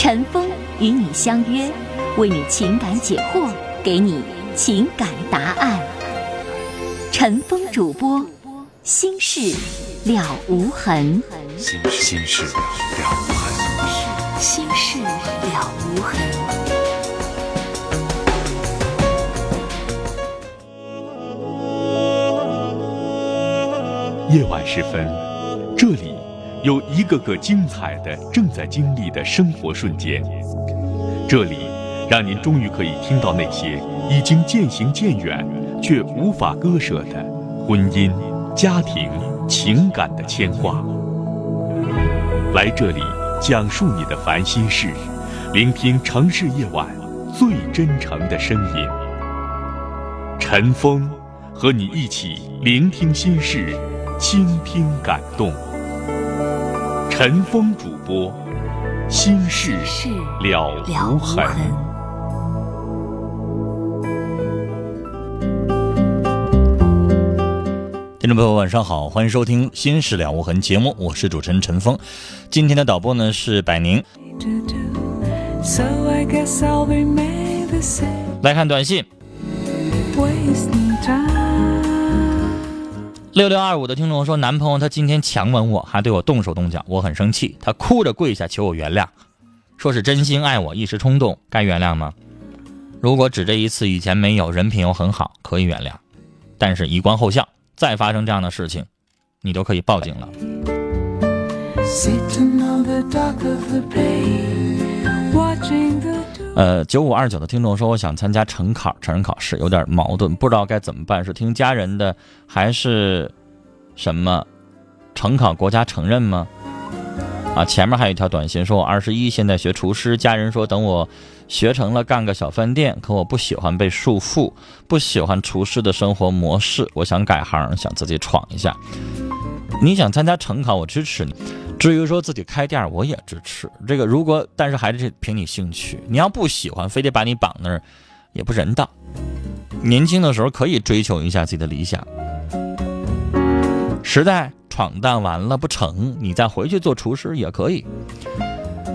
陈峰与你相约，为你情感解惑，给你情感答案。陈峰主播，心事了无痕。心心事了无痕。心事了无痕。夜晚时分，这里有一个个精彩的正在经历的生活瞬间。这里让您终于可以听到那些已经渐行渐远却无法割舍的婚姻、家庭、情感的牵挂。来这里讲述你的烦心事，聆听城市夜晚最真诚的声音。陈峰和你一起聆听心事。倾听感动，陈峰主播，心事了无痕。听众朋友，晚上好，欢迎收听《心事了无痕》节目，我是主持人陈峰。今天的导播呢是百宁。来看短信。六六二五的听众说，男朋友他今天强吻我，还对我动手动脚，我很生气。他哭着跪下求我原谅，说是真心爱我，一时冲动，该原谅吗？如果只这一次，以前没有，人品又很好，可以原谅。但是，以观后效，再发生这样的事情，你都可以报警了。呃，九五二九的听众说，我想参加成考成人考试，有点矛盾，不知道该怎么办，是听家人的，还是什么？成考国家承认吗？啊，前面还有一条短信说，我二十一，现在学厨师，家人说等我学成了干个小饭店，可我不喜欢被束缚，不喜欢厨师的生活模式，我想改行，想自己闯一下。你想参加成考，我支持你。至于说自己开店，我也支持这个。如果但是还是凭你兴趣，你要不喜欢，非得把你绑那儿，也不人道。年轻的时候可以追求一下自己的理想。实在闯荡完了不成，你再回去做厨师也可以。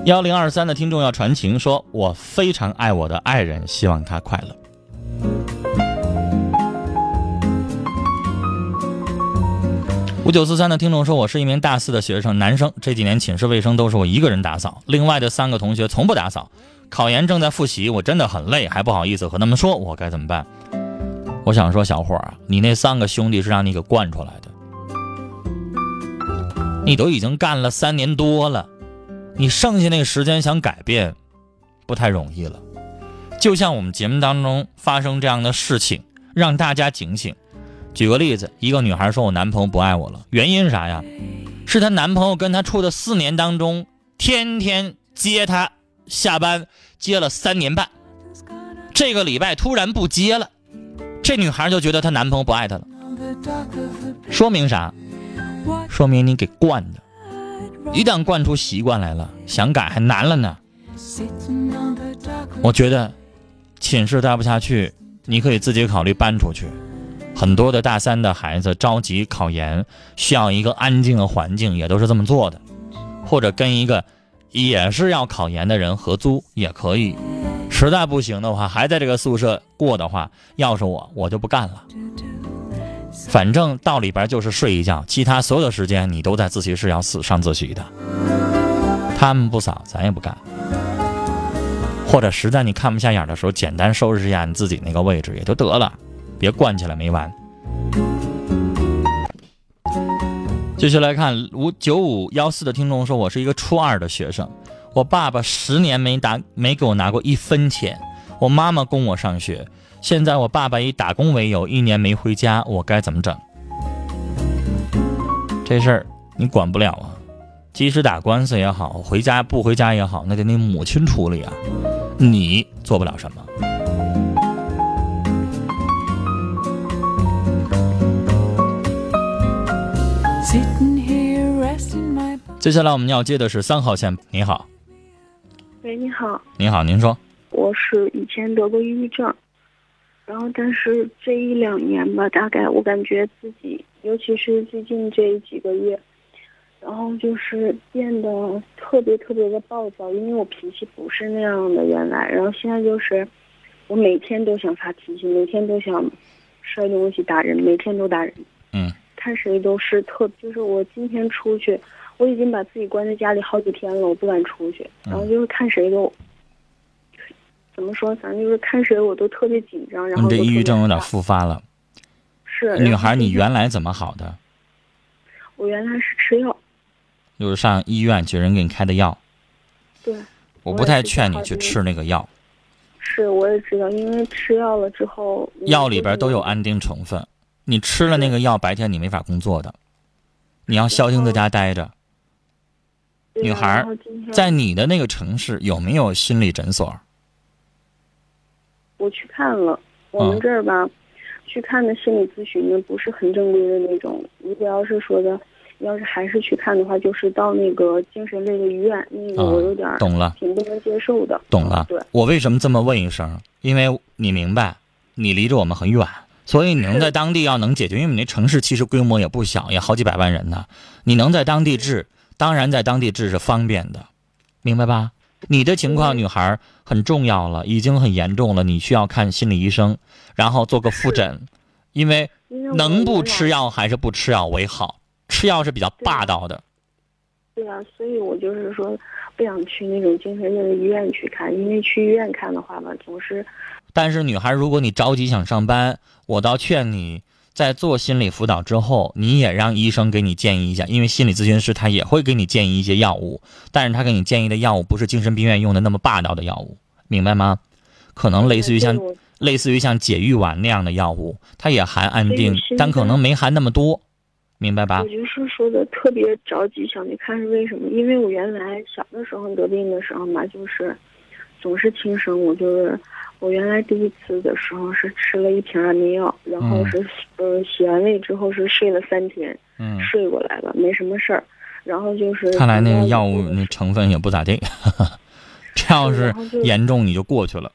幺零二三的听众要传情，说我非常爱我的爱人，希望他快乐。五九四三的听众说：“我是一名大四的学生，男生。这几年寝室卫生都是我一个人打扫，另外的三个同学从不打扫。考研正在复习，我真的很累，还不好意思和他们说，我该怎么办？”我想说，小伙儿，你那三个兄弟是让你给惯出来的。你都已经干了三年多了，你剩下那个时间想改变，不太容易了。就像我们节目当中发生这样的事情，让大家警醒。举个例子，一个女孩说：“我男朋友不爱我了，原因是啥呀？是她男朋友跟她处的四年当中，天天接她下班，接了三年半，这个礼拜突然不接了，这女孩就觉得她男朋友不爱她了。说明啥？说明你给惯的，一旦惯出习惯来了，想改还难了呢。我觉得寝室待不下去，你可以自己考虑搬出去。”很多的大三的孩子着急考研，需要一个安静的环境，也都是这么做的，或者跟一个也是要考研的人合租也可以。实在不行的话，还在这个宿舍过的话，要是我，我就不干了。反正到里边就是睡一觉，其他所有的时间你都在自习室要死上自习的。他们不扫，咱也不干。或者实在你看不下眼的时候，简单收拾一下你自己那个位置也就得了。别惯起来没完。继续来看五九五幺四的听众说：“我是一个初二的学生，我爸爸十年没打没给我拿过一分钱，我妈妈供我上学，现在我爸爸以打工为由一年没回家，我该怎么整？这事儿你管不了啊，即使打官司也好，回家不回家也好，那得你母亲处理啊，你做不了什么。接下来我们要接的是三号线，你好，喂，你好，你好，您说，我是以前得过抑郁症，然后但是这一两年吧，大概我感觉自己，尤其是最近这几个月，然后就是变得特别特别的暴躁，因为我脾气不是那样的原来，然后现在就是我每天都想发脾气，每天都想摔东西打人，每天都打人，嗯，看谁都是特，就是我今天出去。我已经把自己关在家里好几天了，我不敢出去。然后就是看谁都，怎么说？反正就是看谁我都特别紧张。然后你这抑郁症有点复发了。是。女孩，你原来怎么好的？我原来是吃药。就是上医院去人给你开的药。对。我不太劝你去吃那个药。是，我也知道，因为吃药了之后。药里边都有安定成分，你吃了那个药，白天你没法工作的。你要消停在家待着。女孩，在你的那个城市有没有心理诊所？我去看了，我们这儿吧，去看的心理咨询的不是很正规的那种。如果要是说的，要是还是去看的话，就是到那个精神类的医院，那个我有点懂了，挺不能接受的。懂了，对，我为什么这么问一声？因为你明白，你离着我们很远，所以你能在当地要能解决，因为你那城市其实规模也不小，也好几百万人呢，你能在当地治。当然，在当地治是方便的，明白吧？你的情况，女孩很重要了，已经很严重了，你需要看心理医生，然后做个复诊，因为能不吃药还是不吃药为好，吃药是比较霸道的。对啊，所以我就是说不想去那种精神病的医院去看，因为去医院看的话吧，总是。但是，女孩，如果你着急想上班，我倒劝你。在做心理辅导之后，你也让医生给你建议一下，因为心理咨询师他也会给你建议一些药物，但是他给你建议的药物不是精神病院用的那么霸道的药物，明白吗？可能类似于像类似于像解郁丸那样的药物，它也含安定，但可能没含那么多，明白吧？我就是说的特别着急想去看是为什么？因为我原来小的时候得病的时候嘛，就是总是轻生，我就是。我原来第一次的时候是吃了一瓶安眠药，然后是嗯洗完胃之后是睡了三天，嗯，睡过来了，没什么事儿。然后就是看来那个药物那成分也不咋地，这要是严重你就过去了。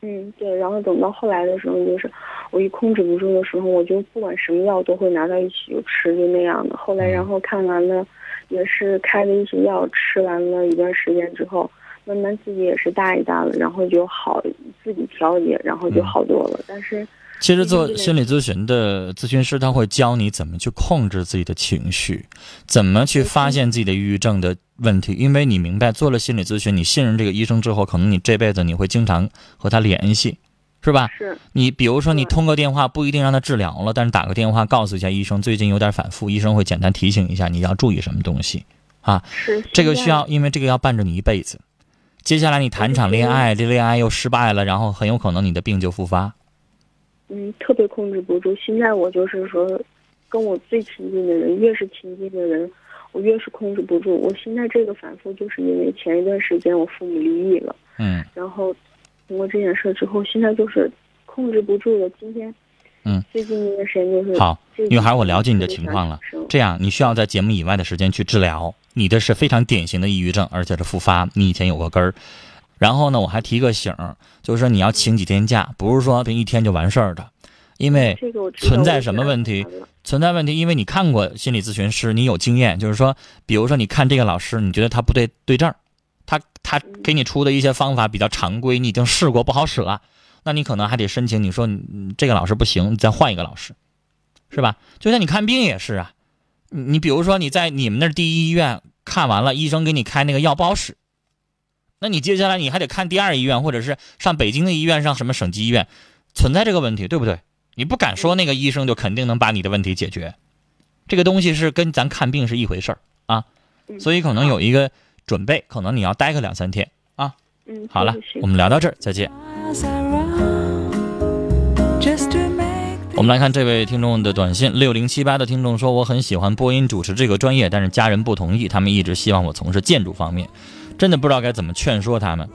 嗯，对。然后等到后来的时候，就是我一控制不住的时候，我就不管什么药都会拿到一起就吃，就那样的。后来然后看完了，也是开了一些药，吃完了一段时间之后。慢慢自己也是大一大了，然后就好，自己调节，然后就好多了。但是，其实做心理咨询的咨询师他会教你怎么去控制自己的情绪，怎么去发现自己的抑郁症的问题。因为你明白，做了心理咨询，你信任这个医生之后，可能你这辈子你会经常和他联系，是吧？是。你比如说，你通个电话不一定让他治疗了，但是打个电话告诉一下医生，最近有点反复，医生会简单提醒一下你要注意什么东西啊。是。这个需要，因为这个要伴着你一辈子。接下来你谈场恋爱，这恋爱又失败了，然后很有可能你的病就复发。嗯，特别控制不住。现在我就是说，跟我最亲近的人，越是亲近的人，我越是控制不住。我现在这个反复，就是因为前一段时间我父母离异了。嗯。然后通过这件事之后，现在就是控制不住了。今天，嗯，最近一段时间就是好。女孩，我了解你的情况了。这样，你需要在节目以外的时间去治疗。你的是非常典型的抑郁症，而且是复发。你以前有过根儿，然后呢，我还提个醒，就是说你要请几天假，不是说这一天就完事儿的，因为存在什么问题？存在问题，因为你看过心理咨询师，你有经验，就是说，比如说你看这个老师，你觉得他不对对症，他他给你出的一些方法比较常规，你已经试过不好使了，那你可能还得申请，你说你这个老师不行，你再换一个老师，是吧？就像你看病也是啊。你比如说你在你们那第一医院看完了，医生给你开那个药不好使，那你接下来你还得看第二医院，或者是上北京的医院，上什么省级医院，存在这个问题，对不对？你不敢说那个医生就肯定能把你的问题解决，这个东西是跟咱看病是一回事儿啊，所以可能有一个准备，可能你要待个两三天啊。嗯，好了，我们聊到这儿，再见。我们来看这位听众的短信，六零七八的听众说，我很喜欢播音主持这个专业，但是家人不同意，他们一直希望我从事建筑方面，真的不知道该怎么劝说他们。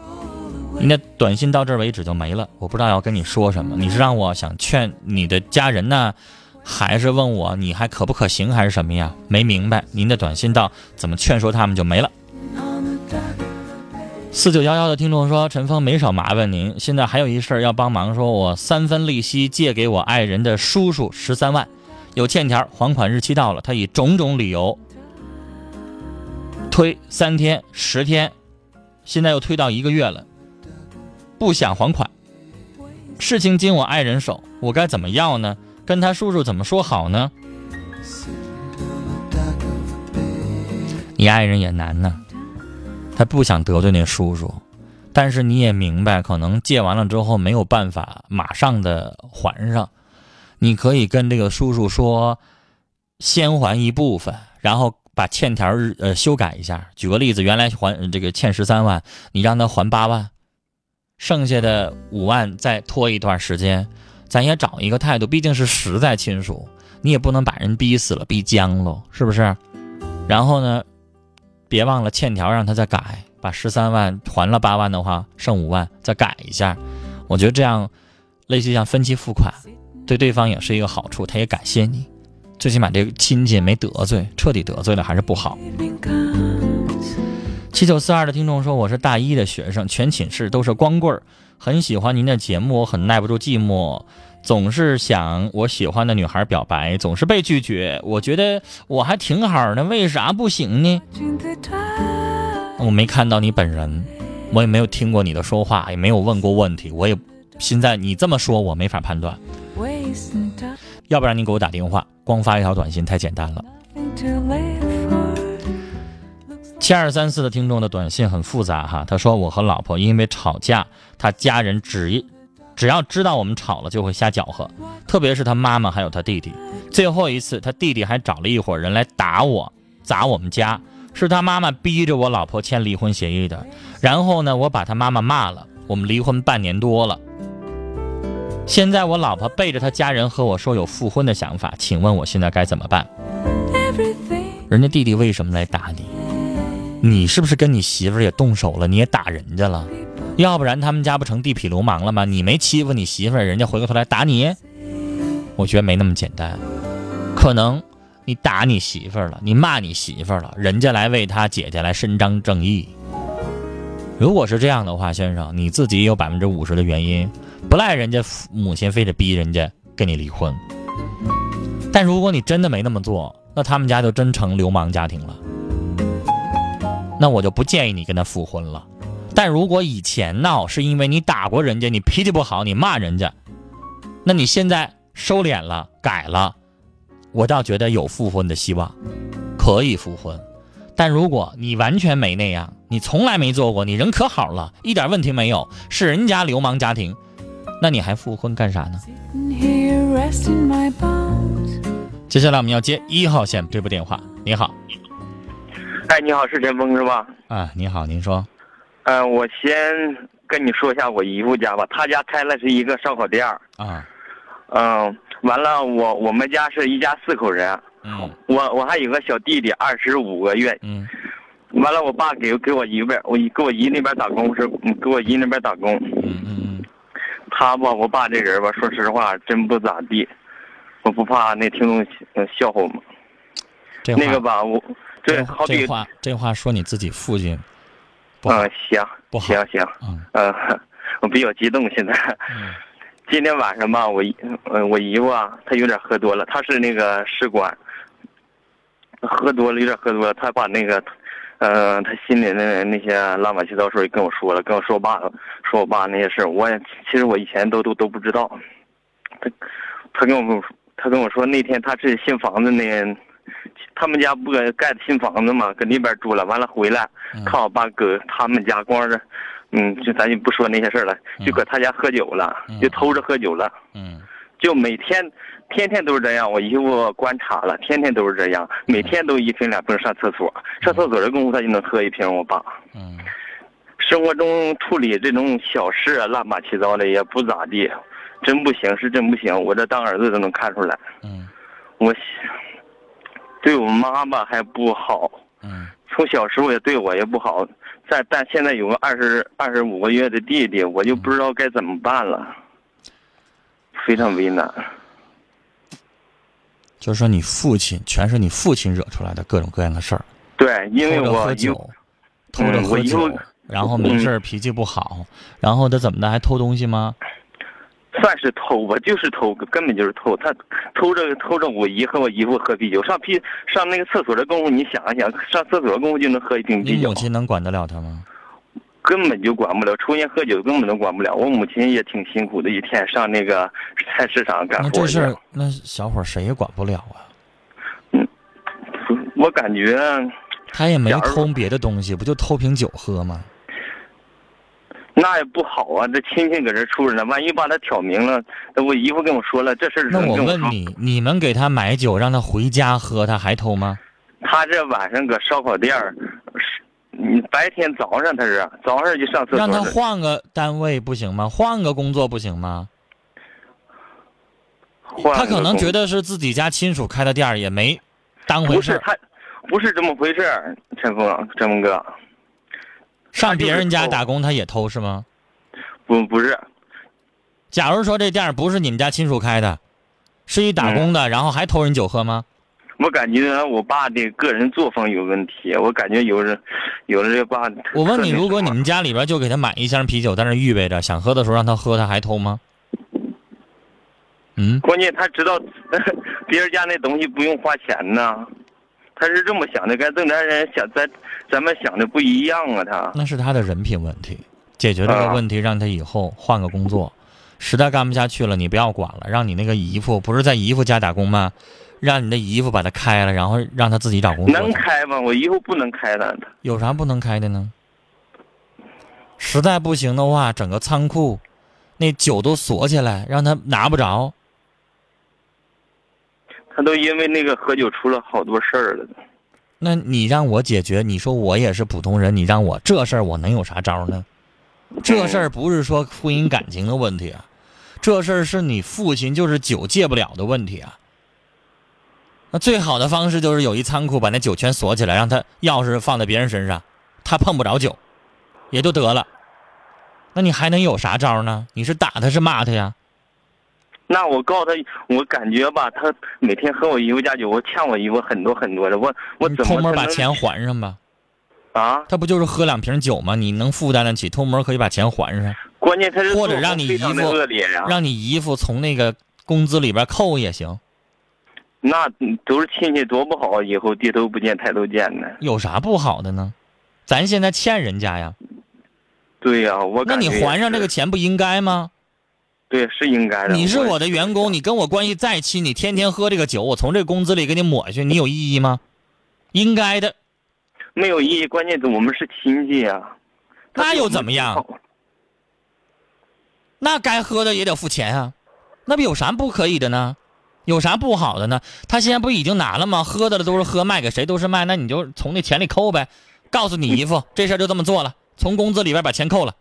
您的短信到这儿为止就没了，我不知道要跟你说什么。你是让我想劝你的家人呢，还是问我你还可不可行，还是什么呀？没明白。您的短信到怎么劝说他们就没了。四九幺幺的听众说：“陈峰没少麻烦您，现在还有一事儿要帮忙。说我三分利息借给我爱人的叔叔十三万，有欠条，还款日期到了，他以种种理由推三天、十天，现在又推到一个月了，不想还款。事情经我爱人手，我该怎么要呢？跟他叔叔怎么说好呢？你爱人也难呢。”他不想得罪那叔叔，但是你也明白，可能借完了之后没有办法马上的还上。你可以跟这个叔叔说，先还一部分，然后把欠条呃修改一下。举个例子，原来还这个欠十三万，你让他还八万，剩下的五万再拖一段时间，咱也找一个态度，毕竟是实在亲属，你也不能把人逼死了，逼僵了，是不是？然后呢？别忘了欠条，让他再改，把十三万还了八万的话，剩五万再改一下。我觉得这样，类似像分期付款，对对方也是一个好处，他也感谢你，最起码这个亲戚没得罪，彻底得罪了还是不好。七九四二的听众说，我是大一的学生，全寝室都是光棍儿，很喜欢您的节目，我很耐不住寂寞。总是想我喜欢的女孩表白，总是被拒绝。我觉得我还挺好的，为啥不行呢？我没看到你本人，我也没有听过你的说话，也没有问过问题。我也现在你这么说，我没法判断。要不然你给我打电话，光发一条短信太简单了。七二三四的听众的短信很复杂哈，他说我和老婆因为吵架，他家人只一。只要知道我们吵了，就会瞎搅和，特别是他妈妈还有他弟弟。最后一次，他弟弟还找了一伙人来打我、砸我们家，是他妈妈逼着我老婆签离婚协议的。然后呢，我把他妈妈骂了。我们离婚半年多了，现在我老婆背着他家人和我说有复婚的想法，请问我现在该怎么办？人家弟弟为什么来打你？你是不是跟你媳妇儿也动手了？你也打人家了？要不然他们家不成地痞流氓了吗？你没欺负你媳妇儿，人家回过头来打你，我觉得没那么简单。可能你打你媳妇儿了，你骂你媳妇儿了，人家来为他姐姐来伸张正义。如果是这样的话，先生，你自己有百分之五十的原因，不赖人家母亲非得逼人家跟你离婚。但如果你真的没那么做，那他们家就真成流氓家庭了。那我就不建议你跟他复婚了。但如果以前闹是因为你打过人家，你脾气不好，你骂人家，那你现在收敛了，改了，我倒觉得有复婚的希望，可以复婚。但如果你完全没那样，你从来没做过，你人可好了，一点问题没有，是人家流氓家庭，那你还复婚干啥呢？接下来我们要接一号线这部电话。你好，哎，你好，是陈峰是吧？啊，你好，您说。嗯，我先跟你说一下我姨夫家吧，他家开了是一个烧烤店儿啊。嗯，完了，我我们家是一家四口人。嗯。我我还有个小弟弟，二十五个月。嗯。完了，我爸给给我姨边，我给我姨那边打工是，给我姨那边打工。嗯嗯嗯。他吧，我爸这人吧，说实话真不咋地。我不怕那听众笑话吗？这那个吧，我这好比这话这话说你自己父亲。嗯，行，不好，行行，嗯，我比较激动，现在。今天晚上吧，我姨，我姨夫啊，他有点喝多了，他是那个士官，喝多了有点喝多了，他把那个，嗯，他心里的那些乱七八糟事跟我说了，跟我说我爸，说我爸那些事我也其实我以前都都都不知道。他，他跟我，他跟我说那天他是新房子那。他们家不搁盖的新房子嘛，搁那边住了。完了回来，看我爸搁他们家光着，嗯，就咱就不说那些事了，就搁他家喝酒了，就偷着喝酒了。嗯，就每天天天都是这样。我姨夫观察了，天天都是这样，每天都一瓶两瓶上厕所，上厕所的功夫他就能喝一瓶。我爸，嗯，生活中处理这种小事啊，乱八七糟的也不咋地。真不行，是真不行。我这当儿子都能看出来。嗯我对我妈吧还不好，嗯从小时候也对我也不好。但但现在有个二十二十五个月的弟弟，我就不知道该怎么办了，非常为难。就是说你父亲全是你父亲惹出来的各种各样的事儿，对，因为我有喝酒，偷着喝酒，然后没事儿脾气不好，然后他怎么的还偷东西吗？算是偷吧，就是偷，根本就是偷。他偷着偷着我姨和我姨夫喝啤酒，上啤上那个厕所的功夫，你想一想，上厕所的功夫就能喝一瓶你啤酒母，亲能管得了他吗？根本就管不了。抽烟喝酒根本都管不了。我母亲也挺辛苦的，一天上那个菜市场干活那这事。儿，那小伙谁也管不了啊。嗯我感觉他也没偷别的东西，不就偷瓶酒喝吗？那也不好啊，这亲戚搁这处着呢，万一把他挑明了，那我姨夫跟我说了这事儿，那我，问你，你们给他买酒让他回家喝，他还偷吗？他这晚上搁烧烤店儿，是你白天早上他是早上就上厕所让他换个单位不行吗？换个工作不行吗？他可能觉得是自己家亲属开的店儿，也没当回事儿。不是他，不是这么回事儿，陈峰，陈峰哥，上别人家打工，他也偷是吗？不不是，假如说这店不是你们家亲属开的，是一打工的，嗯然后还偷人酒喝吗？我感觉我爸的个人作风有问题，我感觉有人，有人这爸。我问你，如果你们家里边就给他买一箱啤酒在那预备着，想喝的时候让他喝，他还偷吗？嗯，关键他知道 别人家那东西不用花钱呢，他是这么想的，跟正常人想咱咱们想的不一样啊，他。那是他的人品问题。解决这个啊问题，让他以后换个工作，实在干不下去了，你不要管了，让你那个姨父不是在姨父家打工吗？让你的姨父把他开了，然后让他自己找工作。能开吗？我以后不能开了。有啥不能开的呢？实在不行的话，整个仓库那酒都锁起来，让他拿不着。他都因为那个喝酒出了好多事儿了。那你让我解决，你说我也是普通人，你让我这事儿我能有啥招呢？这事儿不是说婚姻感情的问题啊，这事儿是你父亲就是酒戒不了的问题啊。那最好的方式就是有一仓库把那酒全锁起来，让他钥匙放在别人身上，他碰不着酒，也就得了。那你还能有啥招呢？你是打他是骂他呀？那我告诉他，我感觉吧，他每天喝我姨夫家酒，我欠我姨夫很多很多的，我我偷摸把钱还上吧？啊？他不就是喝两瓶酒吗？你能负担得起，偷摸可以把钱还上。关键他是或者让你姨夫让你姨夫从那个工资里边扣也行，那嗯都是亲戚，多不好，以后低头不见抬头见的。有啥不好的呢？咱现在欠人家呀，对呀、我那你还上这个钱不应该吗？对是应该的。你是我的员工，你跟我关系再亲，你天天喝这个酒，我从这工资里给你抹去，你有意义吗？应该的，没有意义，关键是我们是亲戚呀、那又怎么样？那该喝的也得付钱啊，那不有啥不可以的呢？有啥不好的呢？他现在不已经拿了吗？喝的了都是喝，卖给谁都是卖，那你就从那钱里扣呗。告诉你 姨夫，这事儿就这么做了，从工资里边把钱扣了。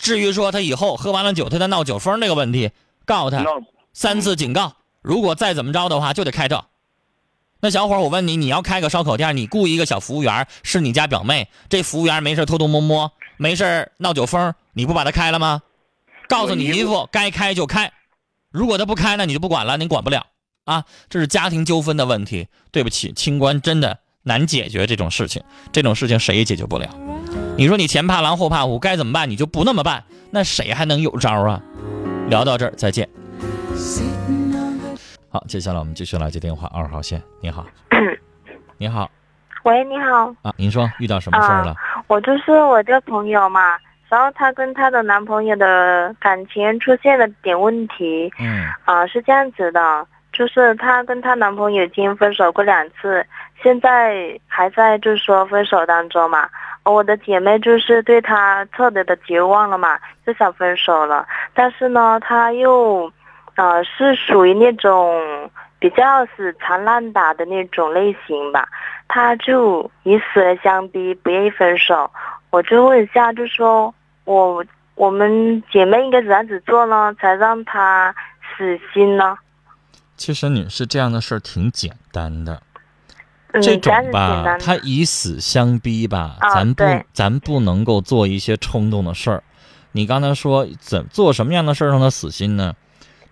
至于说他以后喝完了酒，他再闹酒疯这个问题，告诉他三次警告，如果再怎么着的话，就得开照。那小伙儿，我问你，你要开个烧烤店，你雇一个小服务员，是你家表妹，这服务员没事偷偷摸摸，没事闹酒疯，你不把他开了吗？告诉你姨夫，该开就开，如果他不开那，你就不管了，你管不了啊。这是家庭纠纷的问题，对不起，清官真的难解决这种事情，这种事情谁也解决不了。你说你前怕狼后怕虎，该怎么办你就不那么办，那谁还能有招啊？聊到这儿，再见。好，接下来我们继续来接电话。二号线，你好，你好喂，你好，啊，您说遇到什么事儿了？我就是我这朋友嘛，然后她跟她的男朋友的感情出现了点问题，嗯啊、是这样子的，就是她跟她男朋友已经分手过两次，现在还在就是说分手当中嘛。我的姐妹就是对她彻底的绝望了嘛，就想分手了，但是呢，她又，呃，是属于那种比较死缠烂打的那种类型吧。她就以死相逼，不愿意分手。我就问一下，就说我我们姐妹应该怎样子做呢，才让她死心呢？其实女士这样的事儿挺简单的，嗯，这种吧，单他以死相逼吧，啊咱不咱不能够做一些冲动的事儿。你刚才说怎做什么样的事儿让他死心呢？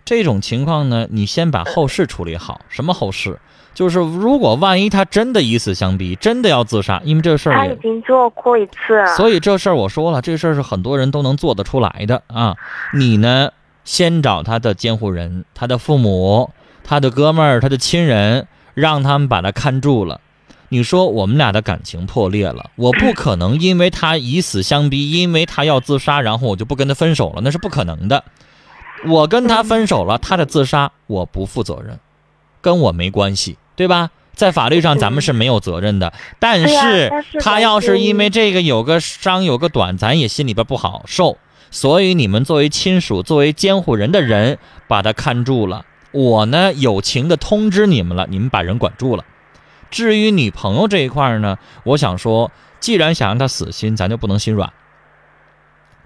这种情况呢，你先把后事处理好。什么后事？就是如果万一他真的以死相逼，真的要自杀，因为这事儿他已经做过一次了。所以这事儿我说了，这事儿是很多人都能做得出来的啊。你呢，先找他的监护人、他的父母、他的哥们儿、他的亲人，让他们把他看住了。你说我们俩的感情破裂了，我不可能因为他以死相逼，因为他要自杀，然后我就不跟他分手了，那是不可能的。我跟他分手了，他的自杀我不负责任，跟我没关系，对吧？在法律上咱们是没有责任的，但是他要是因为这个有个伤有个短，咱也心里边不好受。所以你们作为亲属、作为监护人的人，把他看住了。我呢，友情的通知你们了，你们把人管住了。至于女朋友这一块儿呢，我想说，既然想让她死心，咱就不能心软。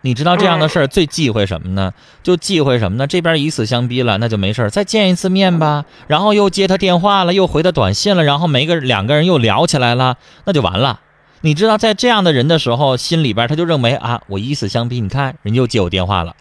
你知道这样的事儿最忌讳什么呢？就忌讳什么呢？这边以死相逼了，那就没事儿，再见一次面吧。然后又接他电话了，又回他短信了，然后没个两个人又聊起来了，那就完了。你知道，在这样的人的时候，心里边他就认为啊，我以死相逼，你看人家又接我电话了，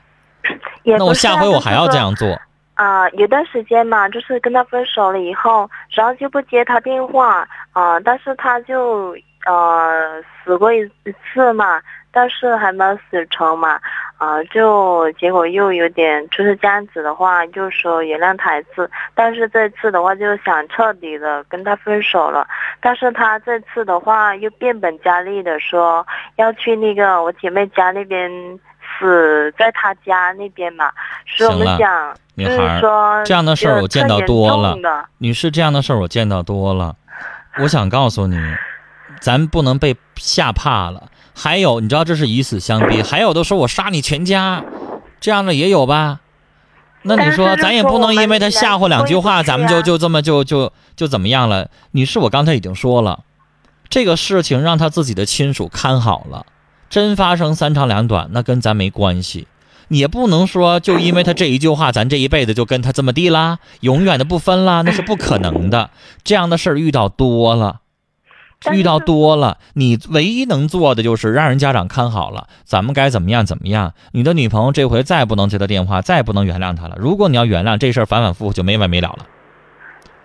那我下回我还要这。样做。啊、有段时间嘛，就是跟他分手了以后，然后就不接他电话啊、但是他就呃死过一次嘛，但是还没有死成嘛，啊、就结果又有点就是这样子的话，就说原谅他一次，但是这次的话就想彻底的跟他分手了，但是他这次的话又变本加厉的说要去那个我姐妹家那边死在他家那边嘛，所以我们讲。就是女孩说这样的事儿我见到多了女士，这样的事儿我见到多了。我想告诉你，咱不能被吓怕了。还有，你知道这是以死相逼，还有的说我杀你全家，这样的也有吧？那你说，咱也不能因为他吓唬两句话，咱们就就这么就就就怎么样了？女士，我刚才已经说了，这个事情让他自己的亲属看好了，真发生三长两短，那跟咱没关系。也不能说就因为他这一句话，咱这一辈子就跟他这么地啦，永远的不分啦，那是不可能的。这样的事儿遇到多了，遇到多了，你唯一能做的就是让人家长看好了，咱们该怎么样怎么样。你的女朋友这回再不能接他电话，再不能原谅他了。如果你要原谅这事儿，反反复复就没完没了了。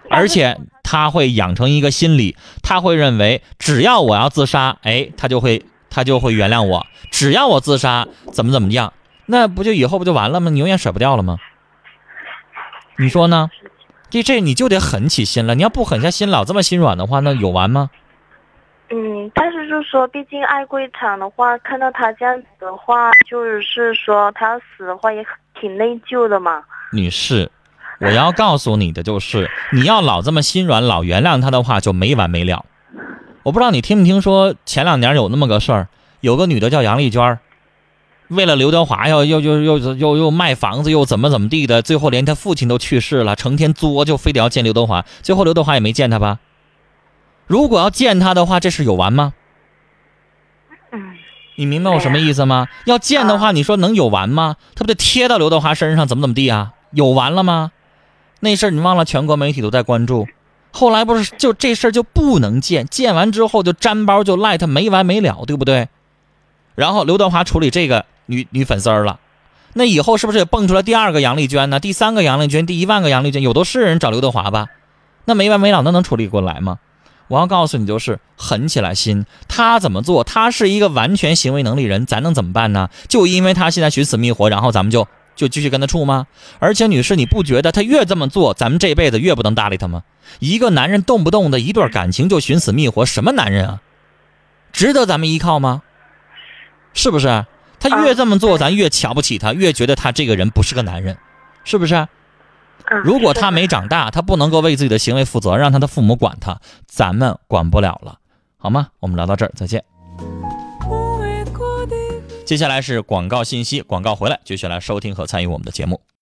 而且他会养成一个心理，他会认为只要我要自杀，哎，他就会他就会原谅我。只要我自杀，怎么怎么样，那不就以后不就完了吗？你永远甩不掉了吗？你说呢？这这你就得狠起心来。你要不狠下心，老这么心软的话，那有完吗？嗯，但是就是说，毕竟爱过一场的话，看到他这样子的话，就是说他要死的话也挺内疚的嘛。女士，我要告诉你的就是，你要老这么心软，老原谅他的话，就没完没了。我不知道你听没听说，前两年有那么个事儿，有个女的叫杨丽娟，为了刘德华要又又又又又卖房子，又怎么怎么地的，最后连她父亲都去世了，成天作，就非得要见刘德华，最后刘德华也没见她吧？如果要见他的话，这事有完吗？你明白我什么意思吗？要见的话，你说能有完吗？他不得贴到刘德华身上，怎么怎么地啊？有完了吗？那事儿你忘了，全国媒体都在关注。后来不是就这事儿就不能见，见完之后就粘包就赖他没完没了，对不对？然后刘德华处理这个女女粉丝儿了，那以后是不是也蹦出来第二个杨丽娟呢？第三个杨丽娟，第一万个杨丽娟，有都是人找刘德华吧？那没完没了，那能处理过来吗？我要告诉你，就是狠起来心。他怎么做？他是一个完全行为能力人，咱能怎么办呢？就因为他现在寻死觅活，然后咱们就就继续跟他处吗？而且女士，你不觉得他越这么做，咱们这辈子越不能搭理他吗？一个男人动不动的一段感情就寻死觅活，什么男人啊？值得咱们依靠吗？是不是？他越这么做，咱越瞧不起他，越觉得他这个人不是个男人，是不是？嗯如果他没长大，他不能够为自己的行为负责，让他的父母管他，咱们管不了了，好吗？我们聊到这儿，再见。接下来是广告信息，广告回来继续来收听和参与我们的节目。